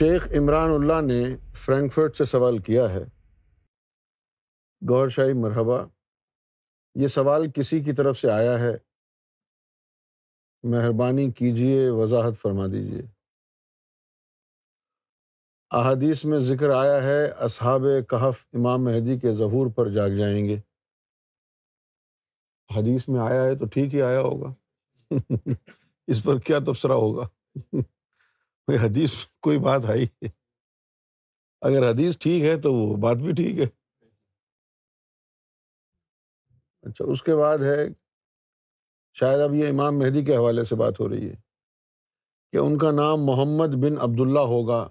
شیخ عمران اللہ نے فرینکفرٹ سے سوال کیا ہے۔ گور شاہی، مرحبا۔ یہ سوال کسی کی طرف سے آیا ہے؟ مہربانی کیجیے وضاحت فرما دیجیے احادیث میں ذکر آیا ہے، اصحاب کہف امام مہدی کے ظہور پر جاگ جائیں گے۔ حدیث میں آیا ہے تو ٹھیک ہی آیا ہوگا۔ اس پر کیا تبصرہ ہوگا؟ حدیث، کوئی بات آئی۔ ہے اگر حدیث ٹھیک ہے تو وہ بات بھی ٹھیک ہے۔ اچھا اس کے بعد ہے، شاید اب یہ امام مہدی کے حوالے سے بات ہو رہی ہے کہ ان کا نام محمد بن عبداللہ ہوگا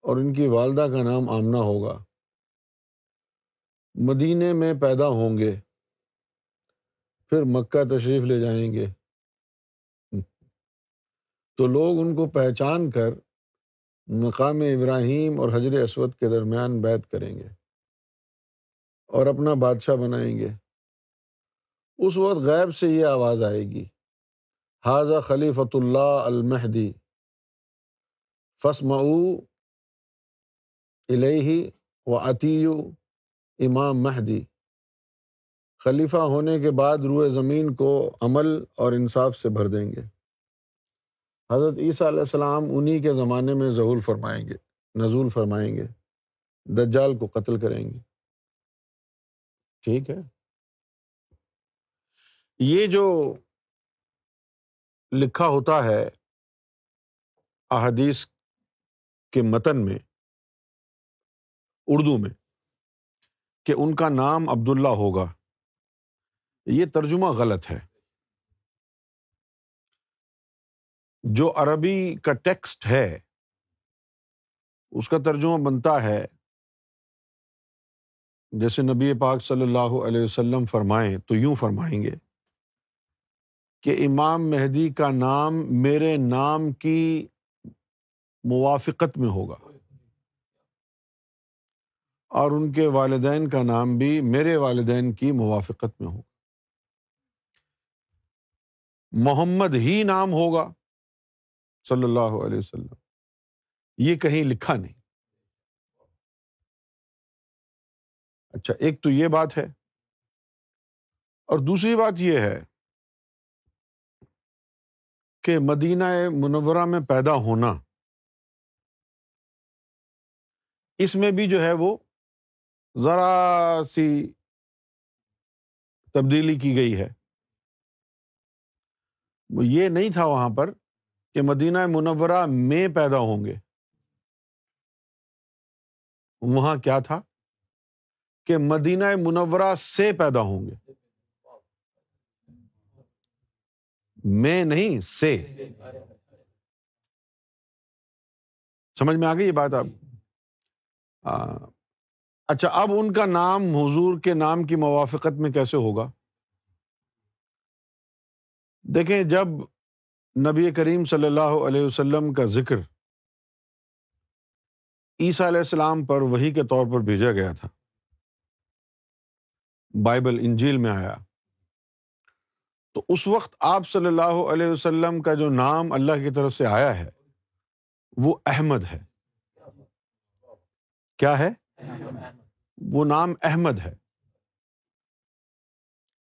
اور ان کی والدہ کا نام آمنہ ہوگا۔ مدینے میں پیدا ہوں گے، پھر مکہ تشریف لے جائیں گے۔ تو لوگ ان کو پہچان کر مقام ابراہیم اور حضر اسود کے درمیان بیت کریں گے اور اپنا بادشاہ بنائیں گے۔ اس وقت غیب سے یہ آواز آئے گی حاضہ خلیفۃ اللہ المہدی فسمعو الہی و عطیو امام مہدی۔ خلیفہ ہونے کے بعد روئے زمین کو عمل اور انصاف سے بھر دیں گے۔ حضرت عیسیٰ علیہ السلام انہیں کے زمانے میں ظہول فرمائیں گے، نزول فرمائیں گے، دجال کو قتل کریں گے۔ ٹھیک ہے؟ یہ جو لکھا ہوتا ہے احادیث کے متن میں، اردو میں، کہ ان کا نام عبداللہ ہوگا، یہ ترجمہ غلط ہے۔ جو عربی کا ٹیکسٹ ہے، اس کا ترجمہ بنتا ہے۔ جیسے نبی پاک صلی اللہ علیہ وسلم فرمائیں تو یوں فرمائیں گے کہ امام مہدی کا نام میرے نام کی موافقت میں ہوگا اور ان کے والدین کا نام بھی میرے والدین کی موافقت میں ہوگا۔ محمد ہی نام ہوگا۔ صلی اللہ علیہ وسلم۔ یہ کہیں لکھا نہیں۔ اچھا ایک تو یہ بات ہے۔ اور دوسری بات یہ ہے کہ مدینہ منورہ میں پیدا ہونا، اس میں بھی جو ہے وہ ذرا سی تبدیلی کی گئی ہے۔ یہ نہیں تھا وہاں پر کہ مدینہ منورہ میں پیدا ہوں گے۔ وہاں کیا تھا؟ کہ مدینہ منورہ سے پیدا ہوں گے۔ میں نہیں، سے۔ سمجھ میں آ گئی یہ بات آپ؟ اچھا اب ان کا نام حضور کے نام کی موافقت میں کیسے ہوگا؟ دیکھیں، جب نبی کریم صلی اللہ علیہ وسلم کا ذکر عیسیٰ علیہ السلام پر وہی کے طور پر بھیجا گیا تھا۔ بائبل انجیل میں آیا۔ تو اس وقت آپ صلی اللہ علیہ وسلم کا جو نام اللہ کی طرف سے آیا ہے وہ احمد ہے۔ کیا ہے؟ وہ نام احمد ہے۔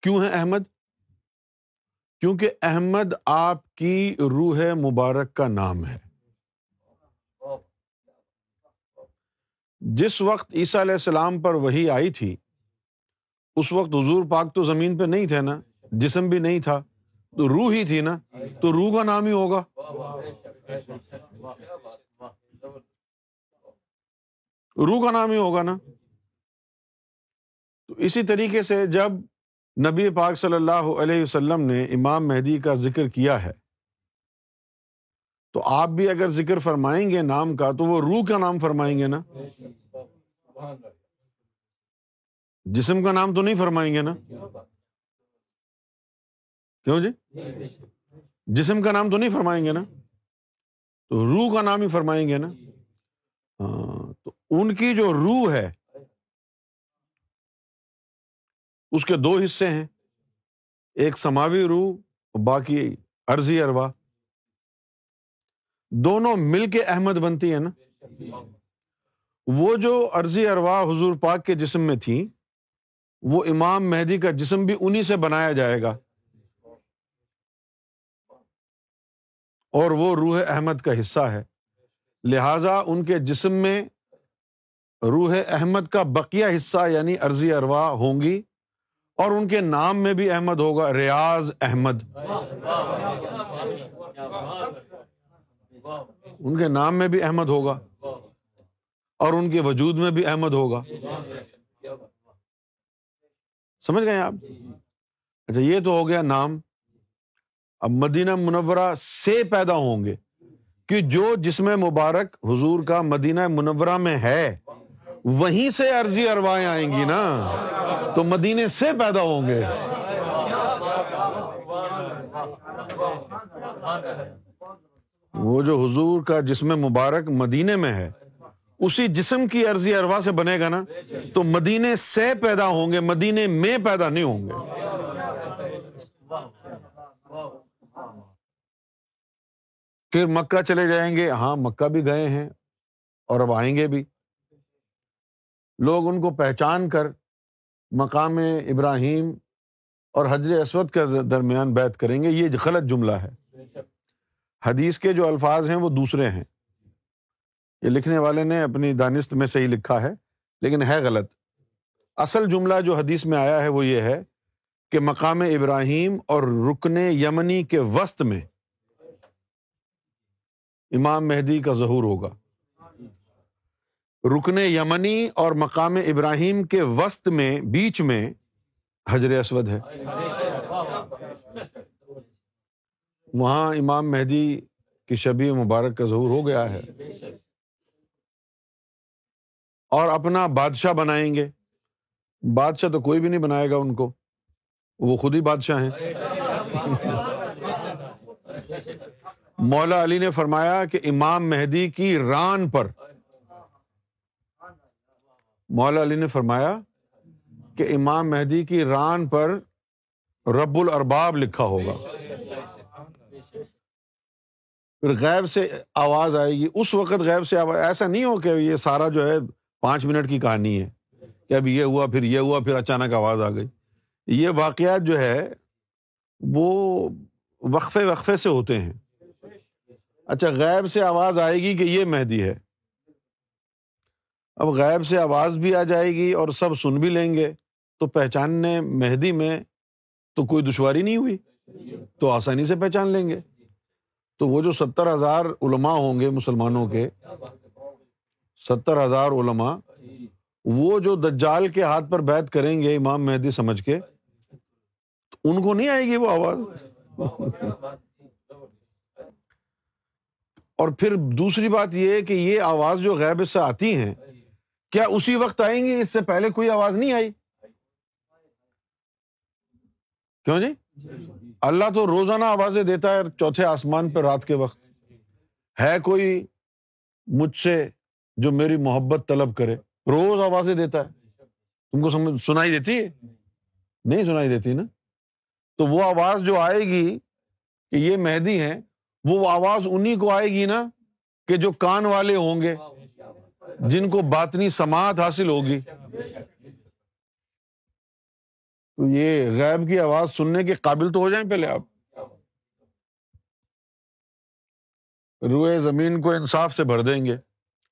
کیوں ہے احمد؟ کیونکہ احمد آپ کی روح مبارک کا نام ہے۔ جس وقت عیسیٰ علیہ السلام پر وہی آئی تھی، اس وقت حضور پاک تو زمین پہ نہیں تھے نا، جسم بھی نہیں تھا، تو روح ہی تھی نا، تو روح کا نام ہی ہوگا۔ روح کا نام ہی ہوگا نا۔ تو اسی طریقے سے جب نبی پاک صلی اللہ علیہ وسلم نے امام مہدی کا ذکر کیا ہے۔ تو آپ بھی اگر ذکر فرمائیں گے نام کا، تو وہ روح کا نام فرمائیں گے نا۔ جسم کا نام تو نہیں فرمائیں گے نا۔ کیوں جی؟ جسم کا نام تو نہیں فرمائیں گے نا۔ تو روح کا نام ہی فرمائیں گے نا۔ ہاں تو ان کی جو روح ہے اس کے دو حصے ہیں۔ ایک سماوی روح، باقی عرضی اروا دونوں مل کے احمد بنتی ہے نا۔ وہ جو عرضی اروا حضور پاک کے جسم میں تھی وہ امام مہدی کا جسم بھی انہیں سے بنایا جائے گا۔ اور وہ روح احمد کا حصہ ہے۔ لہذا ان کے جسم میں روح احمد کا بقیہ حصہ یعنی عرضی اروا ہوں گی۔ اور ان کے نام میں بھی احمد ہوگا، ریاض احمد۔ ان کے نام میں بھی احمد ہوگا اور ان کے وجود میں بھی احمد ہوگا۔ سمجھ گئے آپ؟ اچھا یہ تو ہو گیا نام۔ اب مدینہ منورہ سے پیدا ہوں گے کہ جو جسم مبارک حضور کا مدینہ منورہ میں ہے۔ وہیں سے عرضی اروائیں آئیں گی نا، تو مدینے سے پیدا ہوں گے۔ وہ جو حضور کا جسم مبارک مدینے میں ہے، اسی جسم کی عرضی اروا سے بنے گا نا، تو مدینے سے پیدا ہوں گے، مدینے میں پیدا نہیں ہوں گے۔ پھر مکہ چلے جائیں گے۔ ہاں مکہ بھی گئے ہیں اور اب آئیں گے بھی۔ لوگ ان کو پہچان کر مقام ابراہیم اور حجر اسود کے درمیان بیت کریں گے یہ غلط جملہ ہے۔ حدیث کے جو الفاظ ہیں وہ دوسرے ہیں۔ یہ لکھنے والے نے اپنی دانست میں صحیح لکھا ہے لیکن ہے غلط۔ اصل جملہ جو حدیث میں آیا ہے وہ یہ ہے کہ مقام ابراہیم اور رکن یمنی کے وسط میں امام مہدی کا ظہور ہوگا۔ رکن یمنی اور مقام ابراہیم کے وسط میں، بیچ میں حجر اسود ہے۔ وہاں امام مہدی کی شبی مبارک کا ظہور ہو گیا ہے۔ اور اپنا بادشاہ بنائیں گے۔ بادشاہ تو کوئی بھی نہیں بنائے گا ان کو۔ وہ خود ہی بادشاہ ہیں۔ مولا علی نے فرمایا کہ امام مہدی کی ران پر مولا علی نے فرمایا کہ امام مہدی کی ران پر رب الارباب لکھا ہوگا۔ پھر غیب سے آواز آئے گی۔ اس وقت غیب سے آواز، ایسا نہیں ہو کہ یہ سارا جو ہے پانچ منٹ کی کہانی ہے کہ اب یہ ہوا، پھر یہ ہوا، پھر اچانک آواز آ گئی۔ یہ واقعات جو ہے وہ وقفے وقفے سے ہوتے ہیں۔ اچھا غیب سے آواز آئے گی کہ یہ مہدی ہے۔ اب غیب سے آواز بھی آ جائے گی اور سب سن بھی لیں گے۔ تو پہچاننے مہدی میں تو کوئی دشواری نہیں ہوئی؟ تو آسانی سے پہچان لیں گے۔ تو وہ جو ستر ہزار علماء ہوں گے مسلمانوں کے، ستر ہزار علما وہ جو دجال کے ہاتھ پر بیت کریں گے امام مہدی سمجھ کے ان کو نہیں آئے گی وہ آواز؟ اور پھر دوسری بات یہ کہ یہ آواز جو غیب سے آتی ہیں کیا اسی وقت آئیں گی؟ اس سے پہلے کوئی آواز نہیں آئی۔ کیوں جی؟ اللہ تو روزانہ آوازیں دیتا ہے چوتھے آسمان پہ رات کے وقت۔ ہے کوئی مجھ سے جو میری محبت طلب کرے؟ روز آوازیں دیتا ہے۔ تم کو سمجھ سنائی دیتی ہے؟ نہیں سنائی دیتی نا؟ تو وہ آواز جو آئے گی کہ یہ مہدی ہے وہ آواز انہیں کو آئے گی نا کہ جو کان والے ہوں گے۔ جن کو باطنی سماعت حاصل ہوگی۔ تو یہ غیب کی آواز سننے کے قابل تو ہو جائیں پہلے آپ۔ روئے زمین کو انصاف سے بھر دیں گے۔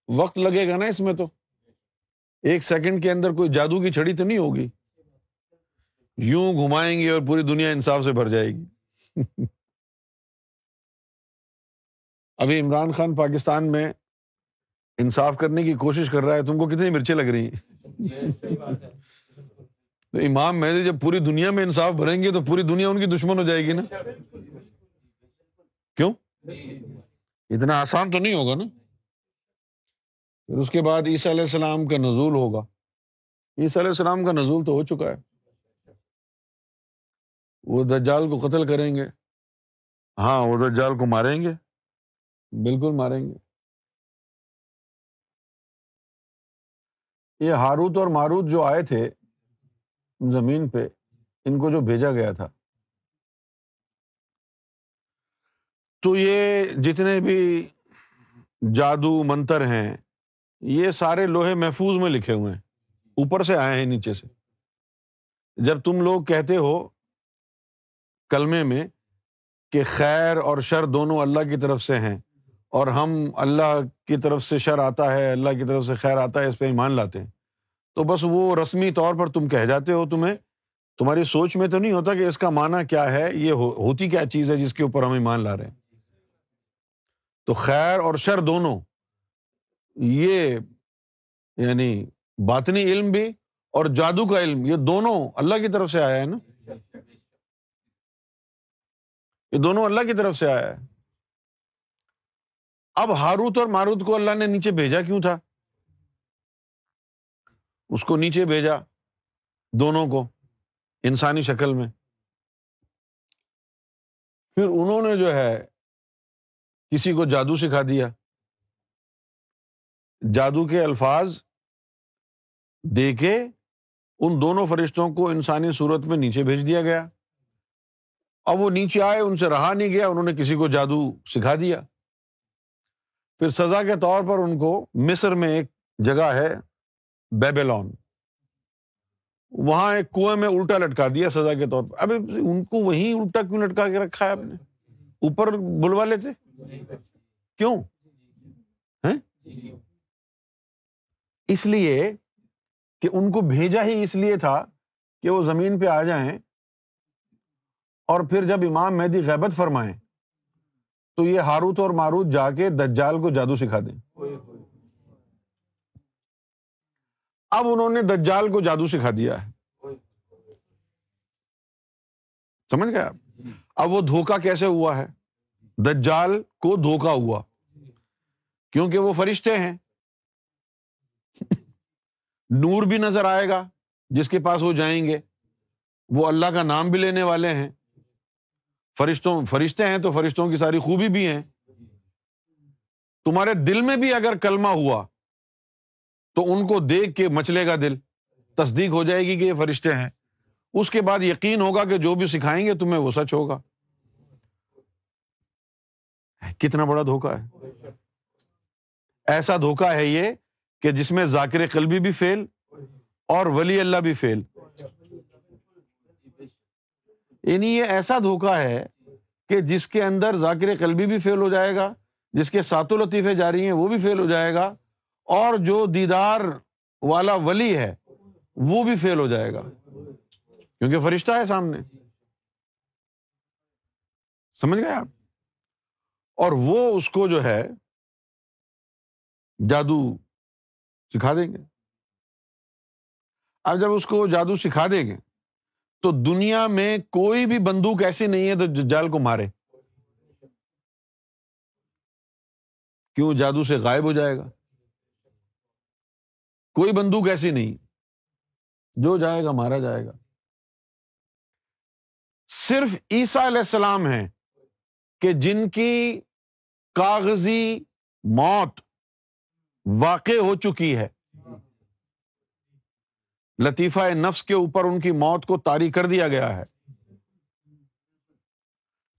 وقت لگے گا نا اس میں تو۔ ایک سیکنڈ کے اندر کوئی جادو کی چھڑی تو نہیں ہوگی۔ یوں گھمائیں گے اور پوری دنیا انصاف سے بھر جائے گی۔ ابھی عمران خان پاکستان میں انصاف کرنے کی کوشش کر رہا ہے، تم کو کتنی مرچیں لگ رہی ہیں؟ تو امام مہدی جب پوری دنیا میں انصاف بھریں گے تو پوری دنیا ان کی دشمن ہو جائے گی نا؟ کیوں؟ اتنا آسان تو نہیں ہوگا نا؟ پھر اس کے بعد عیسیٰ علیہ السلام کا نزول ہوگا۔ عیسیٰ علیہ السلام کا نزول تو ہو چکا ہے۔ وہ دجال کو قتل کریں گے۔ ہاں وہ دجال کو ماریں گے۔ بالکل ماریں گے۔ یہ ہاروت اور ماروت جو آئے تھے زمین پہ، ان کو جو بھیجا گیا تھا۔ تو یہ جتنے بھی جادو منتر ہیں، یہ سارے لوہے محفوظ میں لکھے ہوئے ہیں۔ اوپر سے آئے ہیں، نیچے سے۔ جب تم لوگ کہتے ہو کلمے میں کہ خیر اور شر دونوں اللہ کی طرف سے ہیں اور ہم اللہ کی طرف سے شر آتا ہے، اللہ کی طرف سے خیر آتا ہے، اس پہ ایمان لاتے ہیں۔ تو بس وہ رسمی طور پر تم کہہ جاتے ہو تمہیں۔ تمہاری سوچ میں تو نہیں ہوتا کہ اس کا معنی کیا ہے، یہ ہوتی کیا چیز ہے جس کے اوپر ہم ایمان لا رہے ہیں۔ تو خیر اور شر دونوں، یہ یعنی باطنی علم بھی اور جادو کا علم، یہ دونوں اللہ کی طرف سے آیا ہے نا؟ یہ دونوں اللہ کی طرف سے آیا ہے۔ اب ہاروت اور ماروت کو اللہ نے نیچے بھیجا کیوں تھا؟ اس کو نیچے بھیجا دونوں کو انسانی شکل میں۔ پھر انہوں نے جو ہے کسی کو جادو سکھا دیا۔ جادو کے الفاظ دے کے ان دونوں فرشتوں کو انسانی صورت میں نیچے بھیج دیا گیا۔ اب وہ نیچے آئے، ان سے رہا نہیں گیا، انہوں نے کسی کو جادو سکھا دیا۔ پھر سزا کے طور پر ان کو مصر میں ایک جگہ ہے، بیبلون۔ وہاں ایک کنویں میں الٹا لٹکا دیا سزا کے طور پر۔ ابھی ان کو وہیں الٹا کیوں لٹکا کے رکھا ہے آپ نے؟ اوپر بلوا لیتے کیوں؟ اس لیے کہ ان کو بھیجا ہی اس لیے تھا کہ وہ زمین پہ آ جائیں اور پھر جب امام مہدی غیبت فرمائیں تو یہ ہاروت اور ماروت جا کے دجال کو جادو سکھا دیں۔ اب انہوں نے دجال کو جادو سکھا دیا ہے۔ سمجھ گیا اب وہ دھوکا کیسے ہوا ہے؟ دجال کو دھوکا ہوا۔ کیونکہ وہ فرشتے ہیں۔ نور بھی نظر آئے گا، جس کے پاس وہ جائیں گے۔ وہ اللہ کا نام بھی لینے والے ہیں۔ فرشتوں فرشتے ہیں تو فرشتوں کی ساری خوبی بھی ہیں۔ تمہارے دل میں بھی اگر کلمہ ہوا تو ان کو دیکھ کے مچلے گا دل۔ تصدیق ہو جائے گی کہ یہ فرشتے ہیں۔ اس کے بعد یقین ہوگا کہ جو بھی سکھائیں گے تمہیں وہ سچ ہوگا۔ کتنا بڑا دھوکا ہے۔ ایسا دھوکا ہے یہ کہ جس میں ذاکر قلبی بھی فیل اور ولی اللہ بھی فیل۔ یعنی یہ ایسا دھوکا ہے کہ جس کے اندر ذاکر قلبی بھی فیل ہو جائے گا، جس کے ساتوں لطیفے جاری ہیں وہ بھی فیل ہو جائے گا، اور جو دیدار والا ولی ہے وہ بھی فیل ہو جائے گا۔ کیونکہ فرشتہ ہے سامنے۔ سمجھ گئے آپ؟ اور وہ اس کو جو ہے جادو سکھا دیں گے۔ اب جب اس کو جادو سکھا دیں گے تو دنیا میں کوئی بھی بندوق ایسی نہیں ہے تو جال کو مارے۔ کیوں؟ جادو سے غائب ہو جائے گا۔ کوئی بندوق ایسی نہیں۔ جو جائے گا، مارا جائے گا۔ صرف عیسیٰ علیہ السلام ہے کہ جن کی کاغذی موت واقع ہو چکی ہے۔ لطیفہ نفس کے اوپر ان کی موت کو تاری کر دیا گیا ہے۔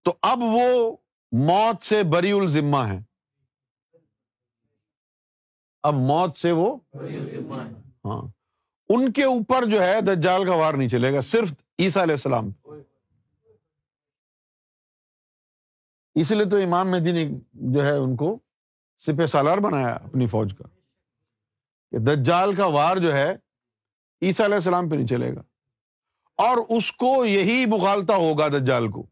تو اب وہ موت سے بری الزمہ ہے اب موت سے وہ ہاں۔ ان کے اوپر جو ہے دجال کا وار نہیں چلے گا صرف عیسیٰ علیہ السلام۔ اس لیے تو امام مہدی نے جو ہے ان کو سپہ سالار بنایا اپنی فوج کا۔ کہ دجال کا وار جو ہے عیسیٰ علیہ السلام پہ نہیں چلے گا۔ اور اس کو یہی مغالتا ہوگا دجال کو۔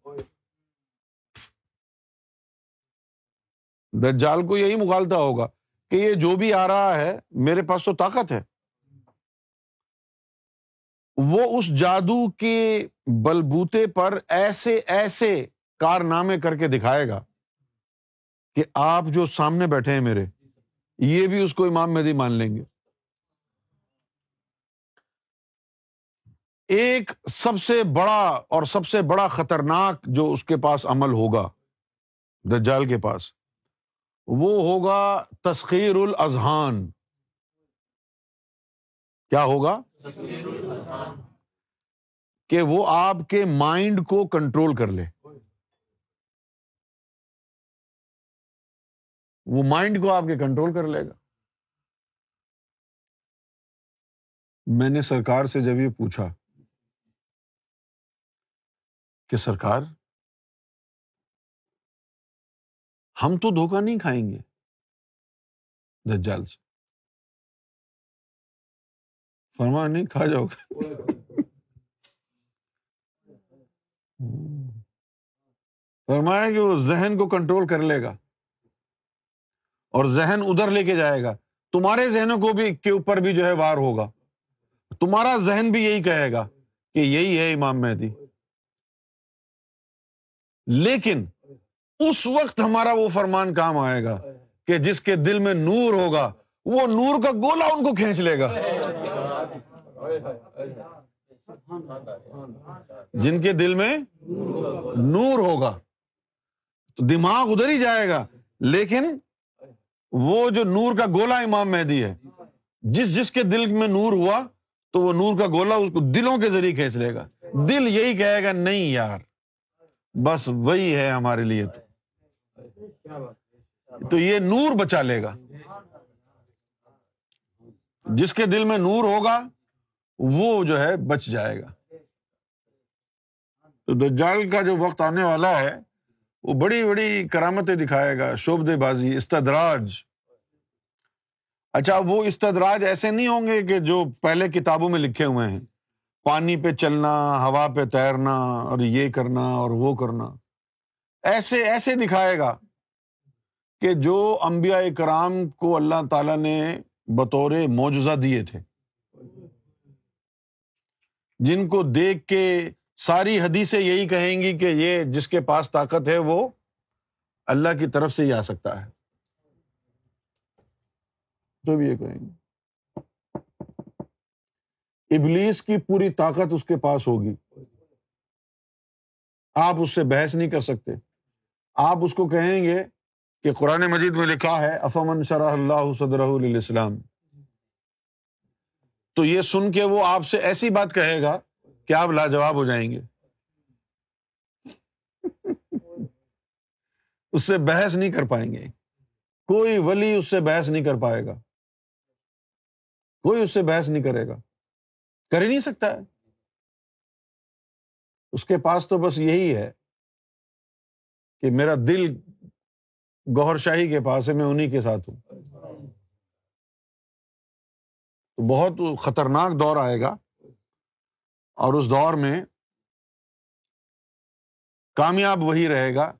دجال کو یہی مغالتا ہوگا کہ یہ جو بھی آ رہا ہے، میرے پاس تو طاقت ہے۔ وہ اس جادو کے بلبوتے پر ایسے ایسے کارنامے کر کے دکھائے گا کہ آپ جو سامنے بیٹھے ہیں میرے، یہ بھی اس کو امام مہدی مان لیں گے۔ ایک سب سے بڑا اور سب سے بڑا خطرناک جو اس کے پاس عمل ہوگا، دجال کے پاس، وہ ہوگا تسخیر الاذہان۔ کیا ہوگا؟ کہ وہ آپ کے مائنڈ کو کنٹرول کر لے۔ وہ مائنڈ کو آپ کے کنٹرول کر لے گا۔ میں نے سرکار سے جب یہ پوچھا کہ سرکار ہم تو دھوکہ نہیں کھائیں گے دجال سے۔ فرما نہیں کھا جاؤ گے۔ فرمایا کہ وہ ذہن کو کنٹرول کر لے گا اور ذہن ادھر لے کے جائے گا۔ تمہارے ذہنوں کو بھی کے اوپر بھی جو ہے وار ہوگا۔ تمہارا ذہن بھی یہی کہے گا کہ یہی ہے امام مہدی۔ لیکن اس وقت ہمارا وہ فرمان کام آئے گا کہ جس کے دل میں نور ہوگا، وہ نور کا گولا ان کو کھینچ لے گا۔ جن کے دل میں نور ہوگا، تو دماغ ادھر ہی جائے گا۔ لیکن وہ جو نور کا گولا امام مہدی ہے، جس جس کے دل میں نور ہوا، تو وہ نور کا گولا اس کو دلوں کے ذریعے کھینچ لے گا۔ دل یہی کہے گا، نہیں یار بس وہی ہے ہمارے لیے تو۔ تو یہ نور بچا لے گا۔ جس کے دل میں نور ہوگا، وہ جو ہے بچ جائے گا۔ تو دجال کا جو وقت آنے والا ہے، وہ بڑی بڑی کرامتیں دکھائے گا شوبدے بازی، استدراج۔ اچھا وہ استدراج ایسے نہیں ہوں گے کہ جو پہلے کتابوں میں لکھے ہوئے ہیں۔ پانی پہ چلنا، ہوا پہ تیرنا اور یہ کرنا اور وہ کرنا۔ ایسے ایسے دکھائے گا کہ جو امبیا کرام کو اللہ تعالی نے بطور معجزہ دیے تھے، جن کو دیکھ کے ساری حدیثیں یہی کہیں گی کہ یہ جس کے پاس طاقت ہے، وہ اللہ کی طرف سے ہی آ سکتا ہے۔ جو بھی یہ کہیں گے۔ ابلیس کی پوری طاقت اس کے پاس ہوگی۔ آپ اس سے بحث نہیں کر سکتے۔ آپ اس کو کہیں گے کہ قرآن مجید میں لکھا ہے، افمن شرح اللہ صدر اسلام تو یہ سن کے وہ آپ سے ایسی بات کہے گا کہ آپ لاجواب ہو جائیں گے۔ اس سے بحث نہیں کر پائیں گے۔ کوئی ولی اس سے بحث نہیں کر پائے گا۔ کوئی اس سے بحث نہیں کرے گا۔ کر ہی نہیں سکتا۔ ہے اس کے پاس تو بس یہی ہے کہ میرا دل گوہر شاہی کے پاس ہے، میں انہیں کے ساتھ ہوں۔ تو بہت خطرناک دور آئے گا۔ اور اس دور میں کامیاب وہی رہے گا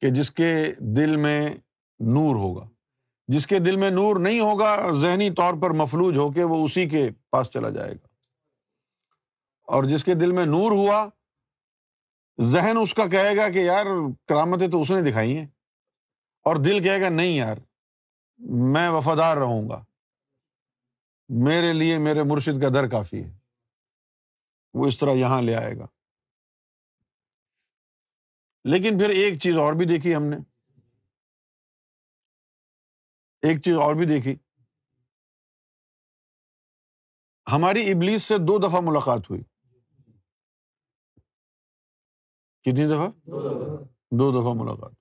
کہ جس کے دل میں نور ہوگا۔ جس کے دل میں نور نہیں ہوگا، ذہنی طور پر مفلوج ہو کے وہ اسی کے پاس چلا جائے گا۔ اور جس کے دل میں نور ہوا، ذہن اس کا کہے گا کہ یار کرامتیں تو اس نے دکھائی ہیں۔ اور دل کہے گا نہیں یار، میں وفادار رہوں گا۔ میرے لیے میرے مرشد کا در کافی ہے۔ وہ اس طرح یہاں لے آئے گا۔ لیکن پھر ایک چیز اور بھی دیکھی ہم نے۔ ایک چیز اور بھی دیکھی۔ ہماری ابلیس سے دو دفعہ ملاقات ہوئی۔ کتنی دفعہ؟ دو دفعہ۔ ملاقات۔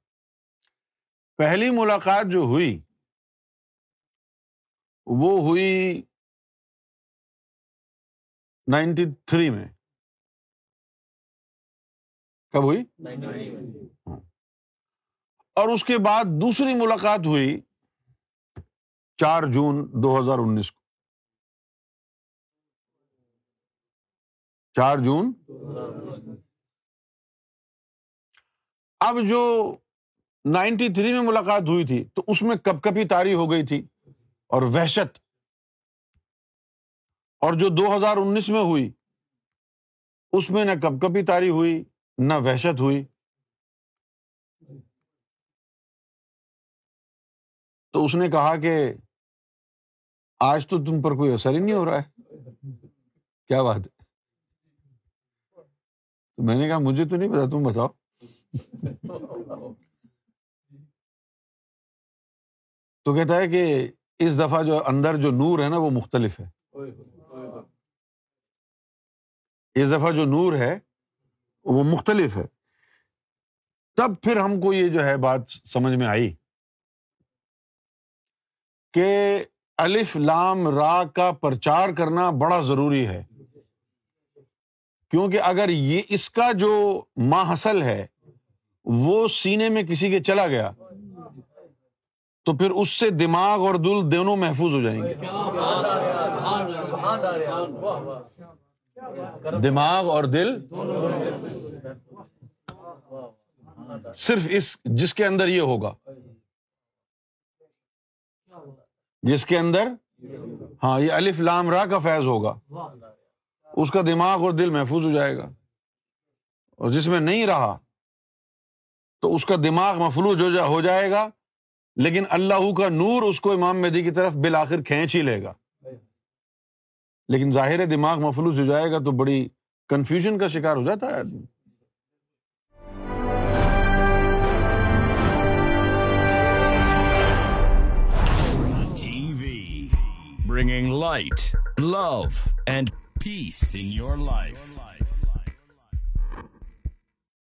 پہلی ملاقات جو ہوئی وہ ہوئی نائنٹی تھری میں۔ کب ہوئی؟ ہاں۔ اور اس کے بعد دوسری ملاقات ہوئی چار جون دو ہزار انیس کو۔ چار جون اب جو نائنٹی تھری میں ملاقات ہوئی تھی، تو اس میں کب کبھی تاری ہو گئی تھی اور وحشت۔ اور جو دو ہزار انیس میں ہوئی، اس میں نہ کب کبھی تاری ہوئی، نہ وحشت ہوئی۔ تو اس نے کہا کہ آج تو تم پر کوئی اثر ہی نہیں ہو رہا ہے۔ کیا بات ہے؟ تو میں نے کہا، مجھے تو نہیں پتا، تم بتاؤ۔ تو کہتا ہے کہ اس دفعہ جو اندر جو نور ہے نا وہ مختلف ہے۔ اس دفعہ جو نور ہے وہ مختلف ہے۔ تب پھر ہم کو یہ جو ہے بات سمجھ میں آئی کہ الف لام را کا پرچار کرنا بڑا ضروری ہے۔ کیونکہ اگر یہ اس کا جو ماحصل ہے وہ سینے میں کسی کے چلا گیا، تو پھر اس سے دماغ اور دل دونوں محفوظ ہو جائیں گے۔ دماغ اور دل صرف اس جس کے اندر یہ ہوگا۔ جس کے اندر ہاں یہ الف لام را کا فیض ہوگا۔ اس کا دماغ اور دل محفوظ ہو جائے گا۔ اور جس میں نہیں رہا تو اس کا دماغ مفلوج ہو جا ہو جائے گا، لیکن اللہ کا نور اس کو امام مہدی کی طرف بالآخر کھینچ ہی لے گا۔ لیکن ظاہر دماغ مفلوج ہو جائے گا تو بڑی کنفیوژن کا شکار ہو جاتا ہے آدمی۔ Bringing light love and peace in your life